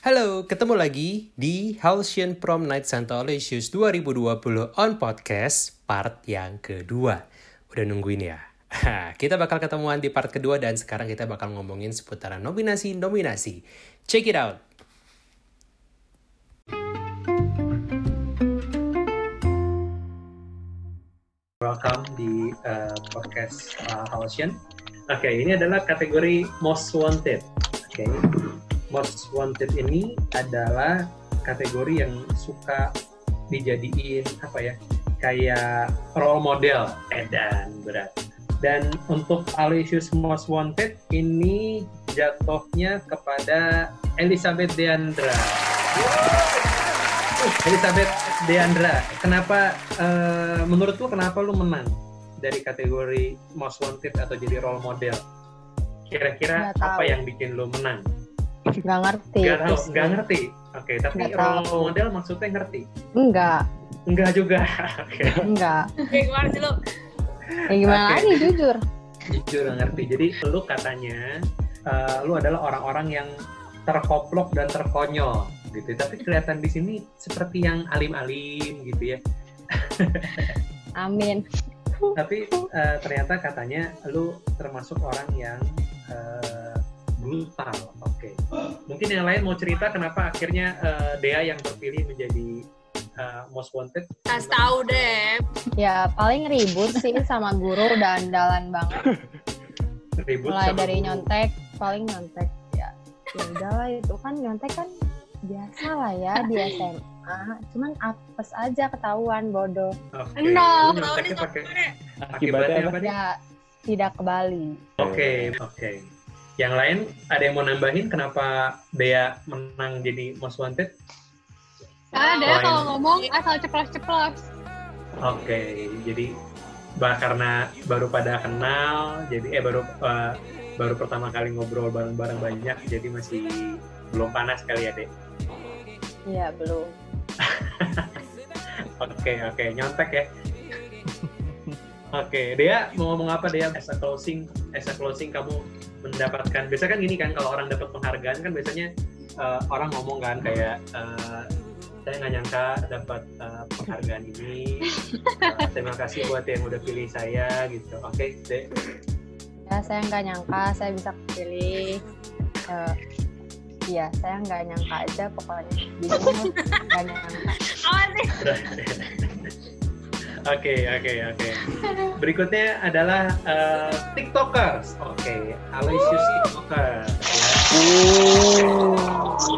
Halo, ketemu lagi di Halcyon Prom Night Santa Aloysius 2020 on podcast part yang kedua. Udah nungguin ya? kita bakal ketemuan di part kedua dan sekarang kita bakal ngomongin seputaran nominasi-nominasi. Check it out! Welcome di uh, podcast uh, Halcyon. Oke, okay, ini adalah kategori Most Wanted. Oke, okay. Most Wanted ini adalah kategori yang suka dijadiin apa ya kayak role model. Edan berat. Dan untuk Aloysius Most Wanted ini jatuhnya kepada Elizabeth Deandra. Elizabeth Deandra, kenapa uh, menurut lu kenapa lu menang dari kategori most wanted atau jadi role model? Kira-kira apa yang bikin lu menang? Gak ngerti. Gak tahu, gak ngerti. Oke, okay, tapi gak role tahu. model maksudnya ngerti? Enggak. Enggak juga. okay. Enggak. Kayak gimana sih lu? Ya gimana okay. lagi jujur? Jujur ngerti. Jadi lu katanya uh, lu adalah orang-orang yang terkoplok dan terkonyol gitu tapi kelihatan di sini seperti yang alim-alim gitu ya amin tapi uh, ternyata katanya lu termasuk orang yang uh, brutal oke okay. mungkin yang lain mau cerita kenapa akhirnya uh, Dea yang terpilih menjadi uh, most wanted Kasih tahu deh ya paling ribut sih sama guru dan dalan banget ribut mulai dari guru. nyontek paling nyontek ya ya udahlah itu kan nyontek kan biasa lah ya di SMA cuman apes aja ketahuan bodoh okay. no pakai akibatnya apa nih ya tidak ke Bali oke okay, oke okay. Yang lain ada yang mau nambahin kenapa Dea menang jadi most wanted karena Dea kalau ngomong asal ceplos-ceplos oke okay, jadi bah karena baru pada kenal jadi eh baru uh, baru pertama kali ngobrol bareng-bareng banyak jadi masih belum panas kali ya dek Iya, belum. Oke, oke, nyontek ya. Oke, dia mau ngomong apa dia? As a closing, as a closing kamu mendapatkan. Biasa kan gini kan, kalau orang dapat penghargaan kan biasanya uh, orang ngomong kan kayak uh, saya nggak nyangka dapat uh, penghargaan ini. Uh, terima kasih buat yang udah pilih saya gitu. Oke, okay, Ya, saya nggak nyangka saya bisa pilih. Uh, Iya, saya nggak nyangka aja pokoknya. Nggak nyangka. Oke, oke, oke. Berikutnya adalah uh, TikTokers. Oke, okay. Aloysius TikToker. Ya. Oke.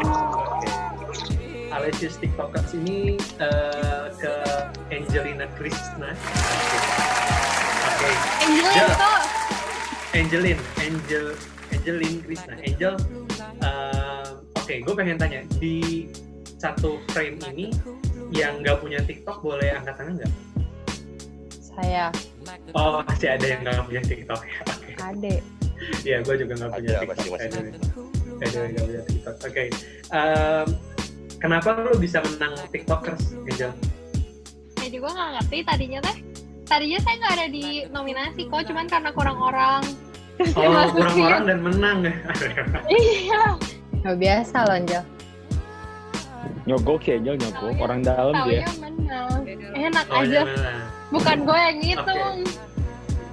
Aloysius TikTokers ini uh, ke Angelina Krishna. Oke. Okay. Angelina itu? Angelin, Angel, Angelin Krishna. Angel uh, okay, gue pengen tanya di satu frame ini yang nggak punya TikTok boleh angkat tangan nggak? Saya. Oh masih ada yang nggak punya TikTok ya? Okay. Ada. Iya, gue juga nggak punya TikTok. Masih, masih. Ada yang nggak punya TikTok. Oke. Okay. Um, kenapa lu bisa menang TikTokers, Angel? Jadi gue nggak ngerti tadinya teh. Tadinya saya nggak ada di nominasi kok, cuman karena kurang orang. Oh, kurang orang dan menang ya? iya. Gak biasa loh, Anjel. Nyogok ya, Anjel nyogok. Orang dalam dia. menang. Enak oh, aja. Ya, Bukan gue yang ngitung. Okay.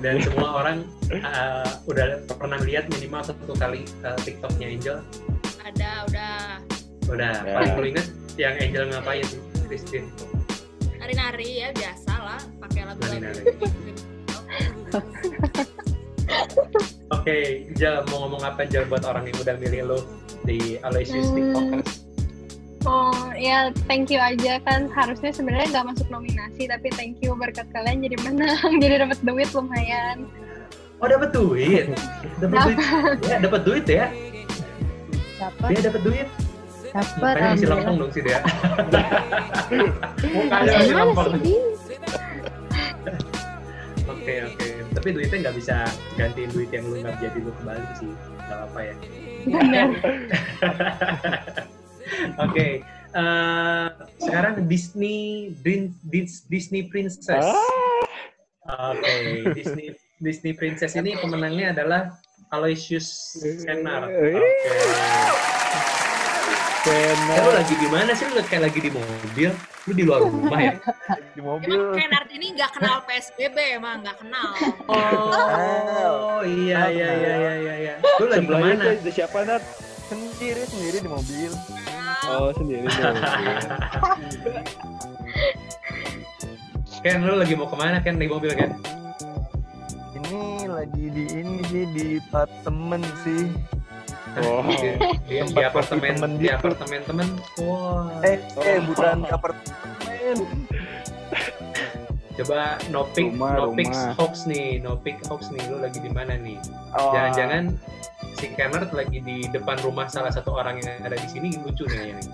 Dan semua orang uh, udah pernah lihat minimal satu kali uh, TikToknya Angel? Ada, udah. Udah. Ya. Paling lu inget yang Angel ngapain, Christine? Nari-nari ya, biasa lah. Pakai lagu-lagu. Nari-nari. Oke, okay, Jal mau ngomong apa Jal buat orang yang udah milih lo di Aloysius hmm. TikTokers? Oh ya thank you aja kan harusnya sebenarnya nggak masuk nominasi tapi thank you berkat kalian jadi menang jadi dapat duit lumayan. Oh dapat duit, dapat duit, ya dapat duit ya? Dapat. Dia dapat duit. Dapat. Tanya isi lempeng dong sih dia. Mukanya isi lempeng. Oke oke, tapi duitnya nggak bisa gantiin duit yang lu nggak jadi lu kembali sih, nggak apa ya. Oke, uh, sekarang Disney Disney Princess. Oke, okay. Disney Disney Princess ini pemenangnya adalah Aloysius Senar. Oke. Okay. Eh, lu Kenal lagi di mana sih? Lu kayak lagi di mobil? Lu di luar rumah ya? di Emang mobil. Kenard ini nggak kenal PSBB emang nggak kenal. Oh, iya iya iya iya iya. iya. Lu lagi tuh ada siapa Nat? Sendiri sendiri di mobil. Oh sendiri dong. Ken, lu lagi mau ke mana Ken? Di mobil Ken? Ini lagi di ini sih di apartemen sih. Oh. Di, di, apartemen, temen di gitu. apartemen temen. Wah. Eh, eh bukan di apartemen. Coba no pick, Rumah, no pick rumah. hoax nih, no pick hoax nih. Lu lagi di mana nih? Oh, Jangan-jangan si Kenneth lagi di depan rumah salah satu orang yang ada di sini lucu nih ini.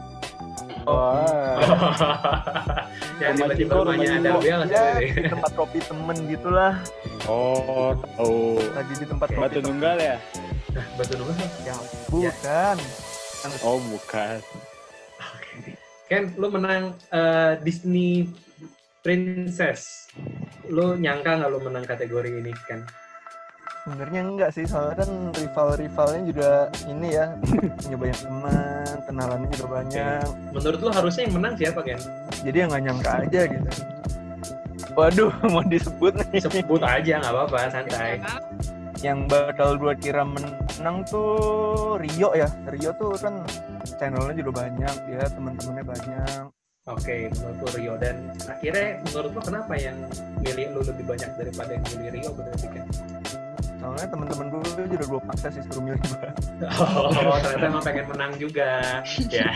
Wah. Yang tiba-tiba rumahnya rumah ada bel ya, di tempat kopi temen gitulah. Oh, oh. Lagi di tempat kopi Batu nunggal ya? Batu nunggal. Ya, bukan. Oh, bukan. Ken, lu menang eh, Disney Princess. Lu nyangka nggak lu menang kategori ini kan? Sebenarnya enggak sih, soalnya kan rival-rivalnya juga ini ya, punya banyak teman, kenalannya juga banyak. Menurut lu harusnya yang menang siapa Ken? Jadi yang nggak nyangka aja gitu. Waduh, mau disebut nih. Sebut aja nggak apa-apa, santai. Yang bakal gua kira menang tuh Rio ya. Rio tuh kan channelnya juga banyak, dia teman-temannya banyak. Oke, menurut lu Rio dan akhirnya menurut lu kenapa yang milih lu lebih banyak daripada yang milih Rio berarti kan? Soalnya teman-teman gue juga gue paksa sih suruh milih gua. Oh, ternyata emang pengen menang juga. Ya.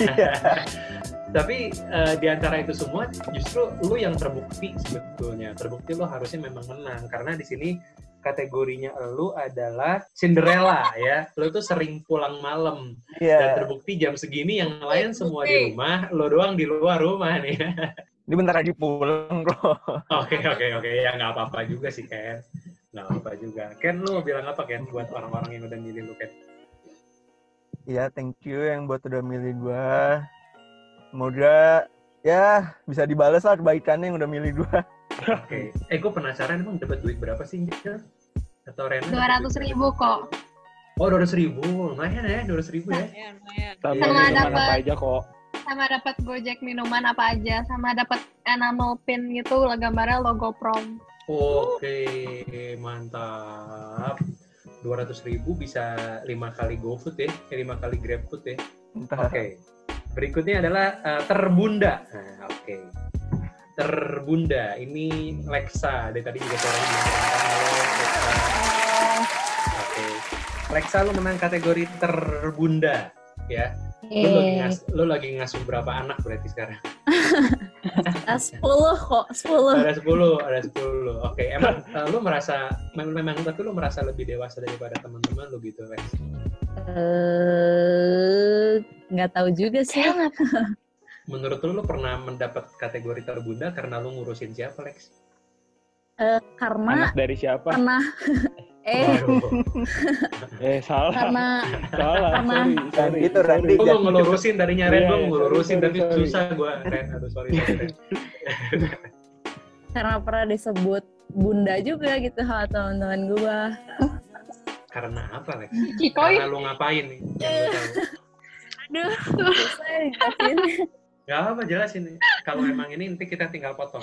Tapi eh, di antara itu semua justru lu yang terbukti sebetulnya. Terbukti lu harusnya memang menang karena di sini kategorinya lu adalah Cinderella ya. Lu tuh sering pulang malam dan Iya. terbukti jam segini yang lain semua di rumah, lu doang di luar rumah nih. Ini bentar lagi pulang kok. Oke oke oke ya nggak apa-apa juga sih Ken. Nggak apa-apa juga. Ken lu bilang apa Ken buat orang-orang yang udah milih lu Ken? Iya, thank you yang buat udah milih gua. Semoga ya bisa dibalas lah kebaikannya yang udah milih gua. Oke. Eh, gue penasaran emang dapat duit berapa sih, Jel? Atau Rena? Dua ratus ribu kok. Oh, dua ratus ribu. Lumayan ya, dua ratus ribu ya. Ya, lumayan. Sama Iya, Sama apa aja kok. Sama dapat gojek minuman apa aja. Sama dapat enamel pin gitu, gambarnya logo prom. Oke, mantap. Dua ratus ribu bisa lima kali GoFood ya, eh, lima kali GrabFood ya. Oke. Berikutnya adalah eh, terbunda. Nah, oke. Terbunda. Ini Lexa. Dari tadi juga. Halo, Lexa. Oke. Lexa lu menang kategori terbunda ya. Lu lagi, ngas, lu lagi ngasuh berapa anak berarti sekarang? Ah, 10 kok, 10. Ada 10, ada 10. Oke, emang eh, lu merasa memang, memang tapi lu merasa lebih dewasa daripada teman-teman lu gitu, Lex? Eh, nggak tahu juga sih. Menurut lu lu pernah mendapat kategori terbunda karena lu ngurusin siapa, Lex? Eh, karena Anak dari siapa? pernah eh. Eh, salah. karena Salah. Karena- Sorry, sorry. Itu. Randy. Gue mau ngelurusin tadinya Ren, Iya, gue iya, mau ngelurusin tapi susah gue Ren. Aduh sorry sorry Ren. karena pernah disebut bunda juga gitu sama teman-teman gua. Karena apa Lex? Cikoy, Karena lu ngapain nih? Aduh, susah ya dijelasin. Gak apa jelasin nih. Kalau emang ini nanti kita tinggal potong.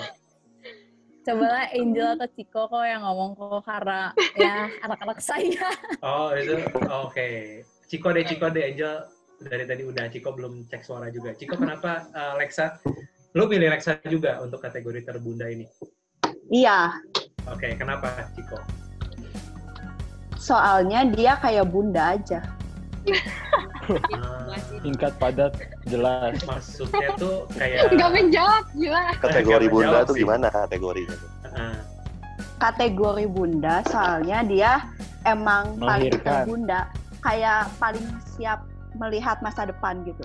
Cobalah Angel atau Ciko kok yang ngomong kok karena ya anak-anak saya. Oh itu oke. Ciko deh Ciko deh Angel dari tadi udah Ciko belum cek suara juga. Ciko kenapa eh, Lexa? Lu pilih Lexa juga untuk kategori terbunda ini. Iya, Oke, kenapa Ciko? soalnya dia kayak bunda aja. Singkat, padat, jelas. maksudnya tuh kayak nggak menjawab, gila. Kategori Nggak bunda tuh sih. gimana kategorinya? tuh? Ah, Kategori bunda soalnya dia emang paling Melahirkan. bunda, kayak paling siap melihat masa depan gitu.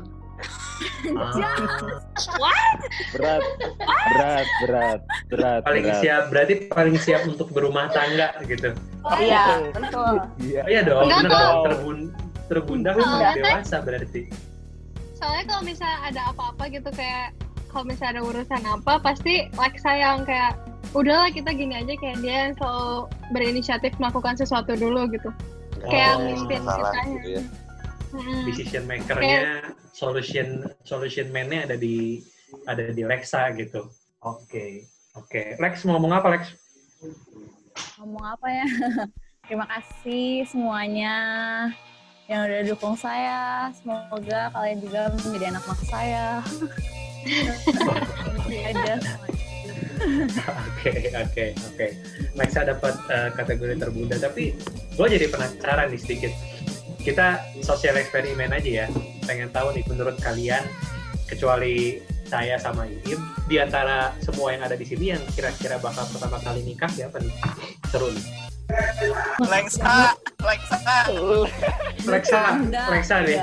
ah. Berat, berat, berat, berat, paling berat. siap berarti paling siap untuk berumah tangga gitu. Iya, betul. Iya. Oh, iya dong, Enggak bener kok. dong. Terbun, terbunda kan udah dewasa berarti. Soalnya kalau misalnya ada apa-apa gitu kayak kalau misalnya ada urusan apa pasti Lexa yang kayak udahlah kita gini aja kayak dia yang selalu berinisiatif melakukan sesuatu dulu gitu. Kayak Oh, mimpin salah kitanya. gitu ya. Mm-mm. decision makernya, solution solution man-nya ada di ada di Lexa gitu. Oke, oke. Lex mau ngomong apa Lex? Ngomong apa ya? Terima kasih semuanya yang udah dukung saya. Semoga kalian juga menjadi anak mak saya. Oke, oke, oke. Lexa dapat eh, kategori termuda, tapi gue jadi penasaran nih sedikit. Kita sosial eksperimen aja ya. Pengen tahu nih menurut kalian, kecuali saya sama Iim, di antara semua yang ada di sini yang kira-kira bakal pertama kali nikah siapa nih? Seru nih. Lexa, Lexa. Lexa, Anda. Lexa nih.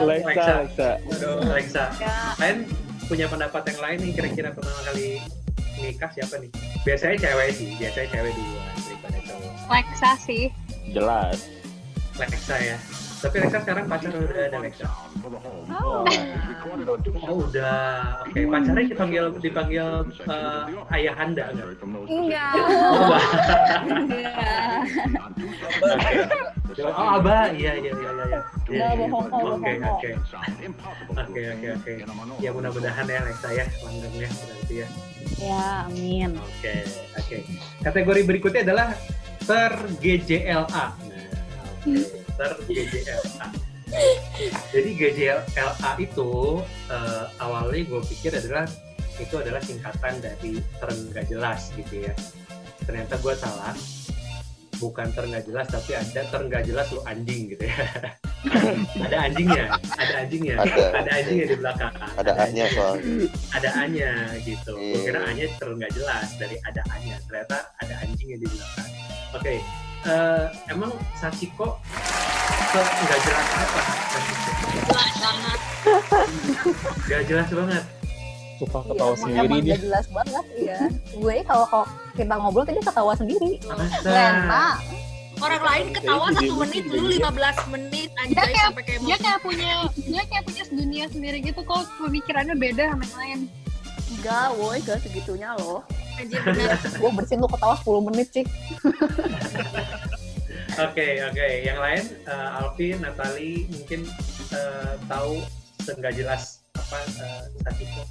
Aduh, Lexa. Ya, Kalian punya pendapat yang lain nih kira-kira pertama kali nikah siapa nih? Biasanya cewek sih, biasanya cewek duluan daripada cowok. Lexa sih. Jelas. Lexa ya. Tapi Lexa sekarang pacar udah ada Lexa. Oh. Oh udah, oke pacarnya dipanggil dipanggil eh, ayahanda nggak? Enggak. Oh, Abah. Enggak. Oke. Oh abah, iya iya iya iya. iya. Iya, iya. bohong kok, Oke oke. Oke oke oke. Ya mudah-mudahan ya Lexa ya, langgengnya berarti ya. Ya, amin. Oke, oke. Kategori berikutnya adalah ter GJLA. Nah, oke, ter GJLA. Jadi GJLA itu eh, awalnya gue pikir adalah itu adalah singkatan dari ter nggak jelas gitu ya. Ternyata gue salah. Bukan ter nggak jelas tapi ada ter nggak jelas lu anjing gitu ya. ada anjingnya, ada anjingnya, Ada. ada anjingnya di belakang. Ada A-nya soalnya. ada A-nya gitu. Gue Iya. kira A-nya terus nggak jelas dari ada A-nya. Ternyata ada anjingnya di belakang. Oke, eh, emang Sachiko se- nggak jelas apa? Sachiko? Jelas banget. Nggak jelas banget. Suka Iya, ketawa emang, sendiri emang dia. gak jelas banget ya. Gue kalau kalau kita ngobrol tadi ketawa sendiri. Lena. Orang lain ketawa satu menit, jadi, lu jadi. 15 menit Dia anjay kayak sampai kayak dia kayak punya dia kayak punya dunia sendiri gitu kok pemikirannya beda sama yang lain. Enggak, woi, gak segitunya loh. anjir. Gue bersihin lu ketawa 10 menit, Cik. Oke, oke. Yang lain, eh, Alvin, Natali mungkin eh, tahu nggak jelas apa eh, Sachiko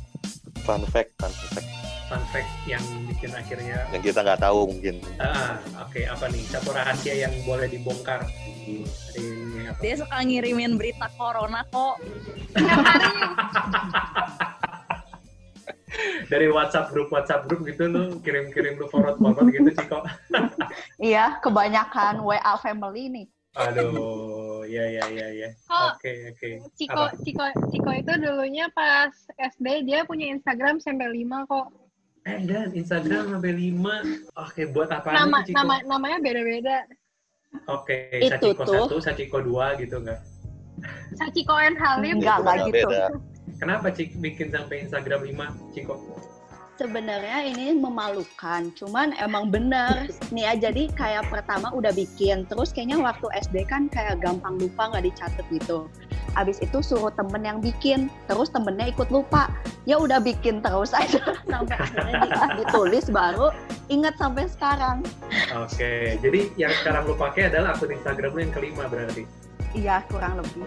Fun fact, fun fact. fun fact yang bikin akhirnya Yang kita nggak tahu mungkin. Ah, oke apa nih satu rahasia yang boleh dibongkar apa? Dia suka ngirimin berita corona kok. Dari WhatsApp grup WhatsApp grup gitu lu kirim-kirim lu forward forward gitu Ciko. Iya, kebanyakan WA family nih. Aduh, ya ya ya ya. Oh, Oke oke. Ciko Apa? Ciko Ciko itu dulunya pas SD dia punya Instagram sampai 5 kok. Eh dan Instagram sampai 5 Oke, buat apa Nama Ciko? nama namanya beda-beda. Oke, Itu Sachiko tuh. 1, Sachiko 2 gitu enggak? Sachiko and Halim. Enggak, enggak Beda. Kenapa Cik bikin sampai Instagram 5, Ciko? Sebenarnya ini memalukan, cuman emang bener. Nih ya, jadi kayak pertama udah bikin, terus kayaknya waktu SD kan kayak gampang lupa nggak dicatat gitu. Abis itu suruh temen yang bikin, terus temennya ikut lupa. Ya udah bikin terus aja sampai akhirnya di- ditulis baru inget sampai sekarang. Oke, jadi yang sekarang lu pakai adalah akun Instagram lu yang kelima berarti. Iya kurang lebih.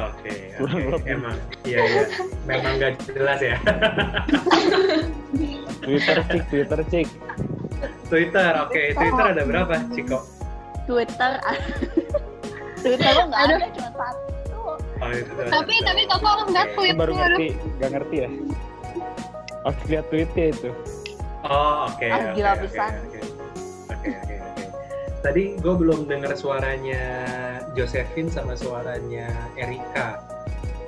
Oke, oke. lebih. emang iya iya. Memang nggak jelas ya. Twitter cik, Twitter cik. Twitter, oke. Twitter ada berapa, Ciko? Twitter, Twitter lo nggak Aduh. ada cuma satu. Oh, itu ada. Tapi tapi kok kok nggak tweet Baru ngerti, nggak ngerti ya? Harus lihat tweetnya itu. Oh, oke. Ah, oke, gila oke, pisan. Oke, oke, oke. oke. Tadi gue belum dengar suaranya Josephine sama suaranya Erika.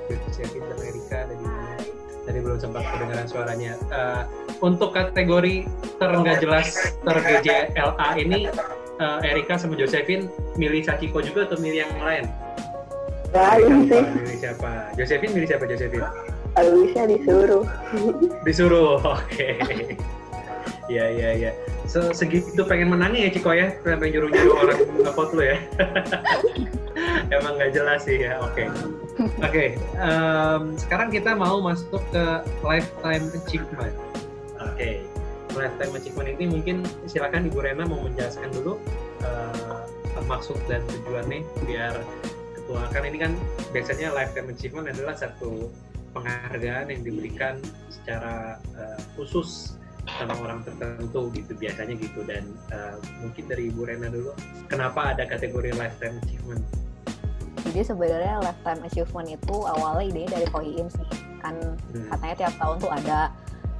Josephine sama Erika ada di mana? Tadi belum sempat kedengaran suaranya. Eh, untuk kategori ter nggak jelas ter GJLA ini eh, Erika sama Josephine milih Sachiko juga atau milih yang lain? Lain sih? Milih siapa? Josephine milih siapa Josephine? habisnya disuruh. Disuruh, oke. Iya, iya, iya. Se- Segitu pengen menangnya ya Ciko ya, sampai nyuruh-nyuruh orang ngevote lu ya. Emang nggak jelas sih ya, oke. Oke, em, sekarang kita mau masuk ke lifetime achievement. Oke, lifetime achievement ini mungkin silakan Ibu Rena mau menjelaskan dulu eh, maksud dan tujuannya biar tua kan ini kan biasanya lifetime achievement adalah satu penghargaan yang diberikan secara eh, khusus sama orang tertentu gitu biasanya gitu dan eh, mungkin dari Ibu Rena dulu kenapa ada kategori lifetime achievement Jadi sebenarnya lifetime achievement itu awalnya idenya dari Koiim sih. Kan Hmm. katanya tiap tahun tuh ada.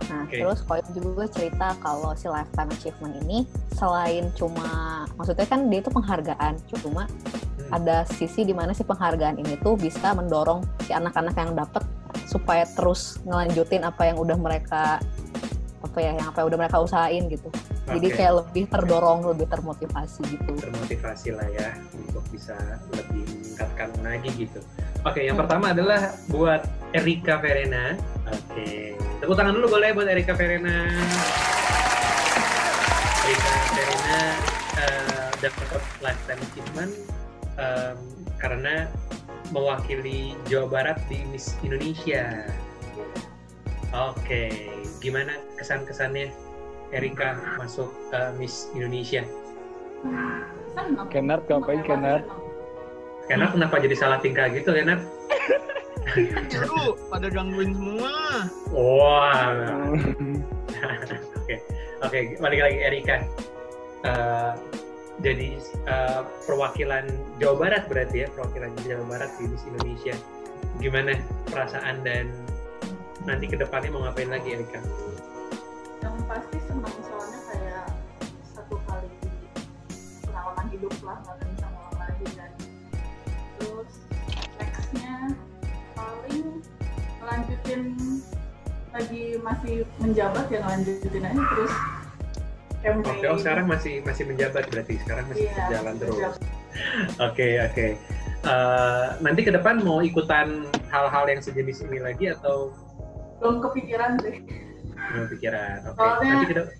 Nah, Oke. terus Koiim juga cerita kalau si lifetime achievement ini selain cuma maksudnya kan dia itu penghargaan, cuma Hmm. ada sisi di mana si penghargaan ini tuh bisa mendorong si anak-anak yang dapet supaya terus ngelanjutin apa yang udah mereka apa ya yang apa udah mereka usahain gitu. Jadi Oke. kayak lebih terdorong, lebih termotivasi gitu. termotivasi lah ya untuk bisa lebih meningkatkan lagi gitu. Oke, yang pertama adalah buat Erika Verena. Oke, tepuk tangan dulu boleh buat Erika Verena. Erika Verena eh, dapat lifetime achievement em, karena mewakili Jawa Barat di Miss Indonesia. Oke, gimana kesan-kesannya Erika masuk eh, Miss Indonesia? Kenard ngapain Kenard? Kenapa kenapa jadi salah tingkah gitu Nat? Lu pada gangguin semua. Wah. Oke, oke, balik lagi Erika. Eh, jadi eh, perwakilan Jawa Barat berarti ya, perwakilan Jawa Barat di Miss Indonesia. Gimana perasaan dan nanti ke depannya mau ngapain lagi Erika? Pasti senang soalnya kayak satu kali pengalaman hidup lah nggak bisa ngulang lagi dan terus nextnya paling lanjutin lagi masih menjabat ya lanjutin aja terus campaign. Oke, oh sekarang masih masih menjabat berarti sekarang masih Iya, berjalan terus. Oke oke. Eh, nanti ke depan mau ikutan hal-hal yang sejenis ini lagi atau? Belum kepikiran sih mau pikiran? Oke. Soalnya- Nanti de-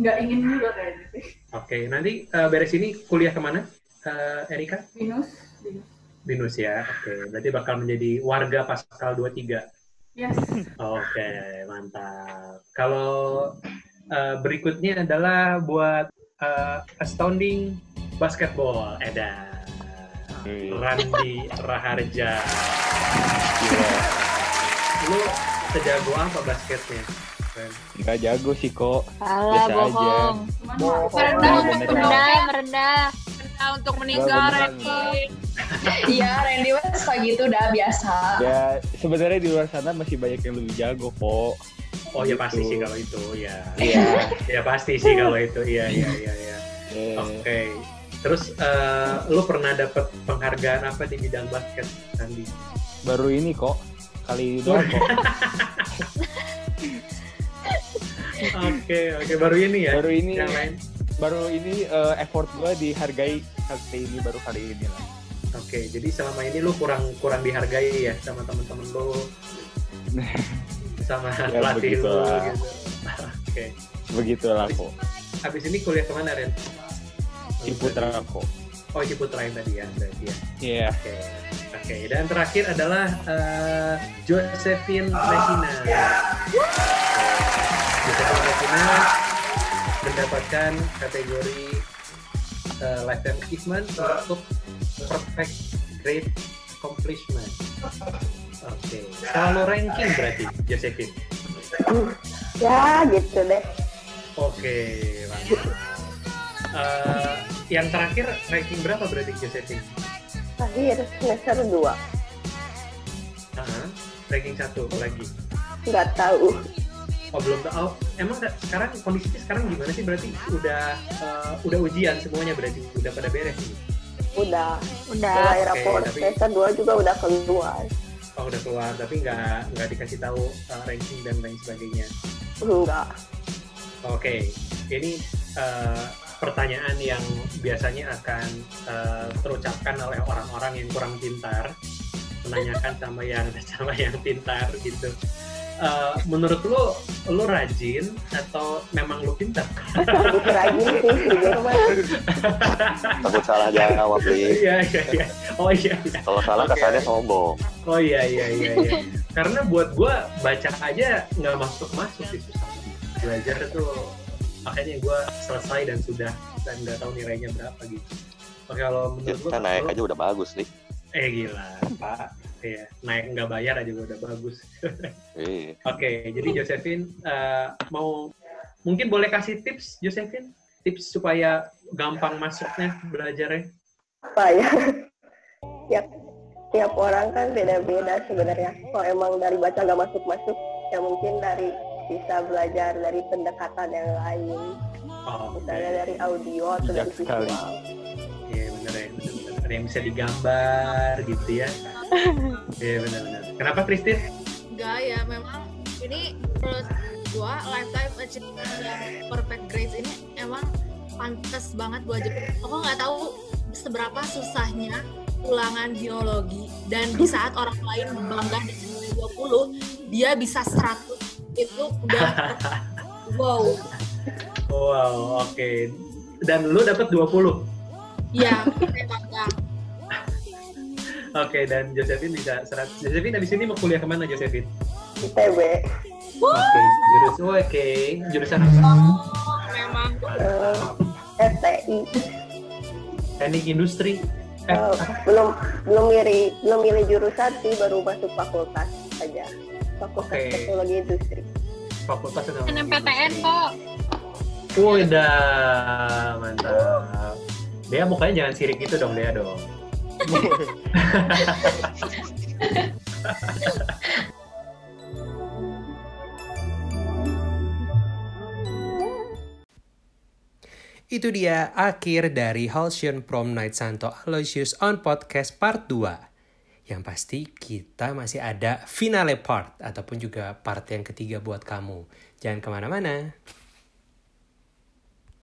nggak ingin juga kayaknya sih Oke, nanti eh, beres ini kuliah ke mana, eh, Erika? minus minus Binus ya. Oke, berarti bakal menjadi warga Pascal 23. yes Oke, mantap. Kalau eh, berikutnya adalah buat eh, astounding basketball. Eda. Randi Raharja. Lu sejago apa basketnya? Nggak jago sih kok. Alah, Biasa bohong. aja. Merendah Nggak untuk merendah, merendah. Nah, untuk meninggal. Randy. Iya, Randy mah suka gitu dah biasa. Ya sebenarnya di luar sana masih banyak yang lebih jago kok. Oh ya pasti Gitu. sih kalau itu ya. Iya. ya pasti sih kalau itu. Iya iya iya iya. Eh, Oke. Terus eh, lu pernah dapat penghargaan apa di bidang basket, Randi? baru ini kok kali ini doang kok. Oke oke baru ini ya. Baru ini Yang lain. baru ini eh, effort gua dihargai kali ini baru kali ini lah. Oke, jadi selama ini lu kurang kurang dihargai ya sama temen-temen lu, sama Ya, pelatih lu gitu. Oke, Begitulah kok. habis ini kuliah ke mana Ren? Ciputra kok. Oh Ciputra yang tadi ya berarti ya. Iya. Oke, oke. Dan terakhir adalah eh, Josephine Regina. Regina mendapatkan kategori eh, lifetime achievement untuk perfect great accomplishment. Oke, selalu ranking berarti Josephine. Ya gitu deh. Oke, mantap. Eh, yang terakhir ranking berapa berarti Josephine? Terakhir semester 2. Ah, ranking satu lagi. Nggak tahu. Oh belum tahu. Oh, emang sekarang kondisinya sekarang gimana sih? Berarti udah eh, udah ujian semuanya berarti udah pada beres nih. Udah. Udah. Oke, rapor tapi- semester 2 juga udah keluar. Oh udah keluar tapi nggak nggak dikasih tahu eh, ranking dan lain sebagainya. Enggak. Oke, ini eh, pertanyaan yang biasanya akan eh, terucapkan oleh orang-orang yang kurang pintar menanyakan sama yang sama yang pintar gitu. Eh, menurut lu, lu rajin atau memang lu pintar? Lebih rajin sih. Takut salah jawab, Li. Iya iya iya. Oh iya. iya. Kalau salah Oke. kesannya sombong. Oh iya iya iya. iya. Karena buat gua baca aja nggak masuk masuk sih susah. Belajar tuh makanya gua selesai dan sudah dan nggak tahu nilainya berapa gitu. Oke kalau menurut lu, Kita naik lu- aja udah bagus, Li. Eh gila, Pak. Ya, naik nggak bayar aja udah bagus. Iya. Oke, jadi Josephine eh, mau mungkin boleh kasih tips, Josephine, tips supaya gampang masuknya belajarnya. apa ya tiap tiap orang kan beda-beda sebenarnya kalau emang dari baca nggak masuk-masuk ya mungkin dari bisa belajar dari pendekatan yang lain Oh, misalnya dari audio atau dari sekali. Ada yang bisa digambar gitu ya. Iya benar-benar. Kenapa Christine? Enggak ya, memang ini menurut gua lifetime achievement yang perfect grades ini emang pantas banget buat Jepang. Aku nggak tahu seberapa susahnya ulangan biologi dan di saat orang lain bangga dengan nilai 20, dia bisa 100 itu udah wow. Wow, oke. Dan lu dapat 20. Ya, saya bangga. Oke, dan Josephine bisa 100. Josephine habis ini mau kuliah ke mana Josephine? ITB Oke, jurus oh, oke, jurusan apa? Memang eh, FTI Teknik industri. Eh, Eh, belum belum milih belum milih jurusan sih baru masuk fakultas aja fakultas Oke. teknologi industri fakultas yang NMPTN kok. Udah, mantap. Dea mukanya jangan sirik gitu dong, Dea dong. Itu dia akhir dari Halcyon Prom Night Santo Aloysius on Podcast Part 2. Yang pasti kita masih ada finale part ataupun juga part yang ketiga buat kamu. Jangan ke mana-mana.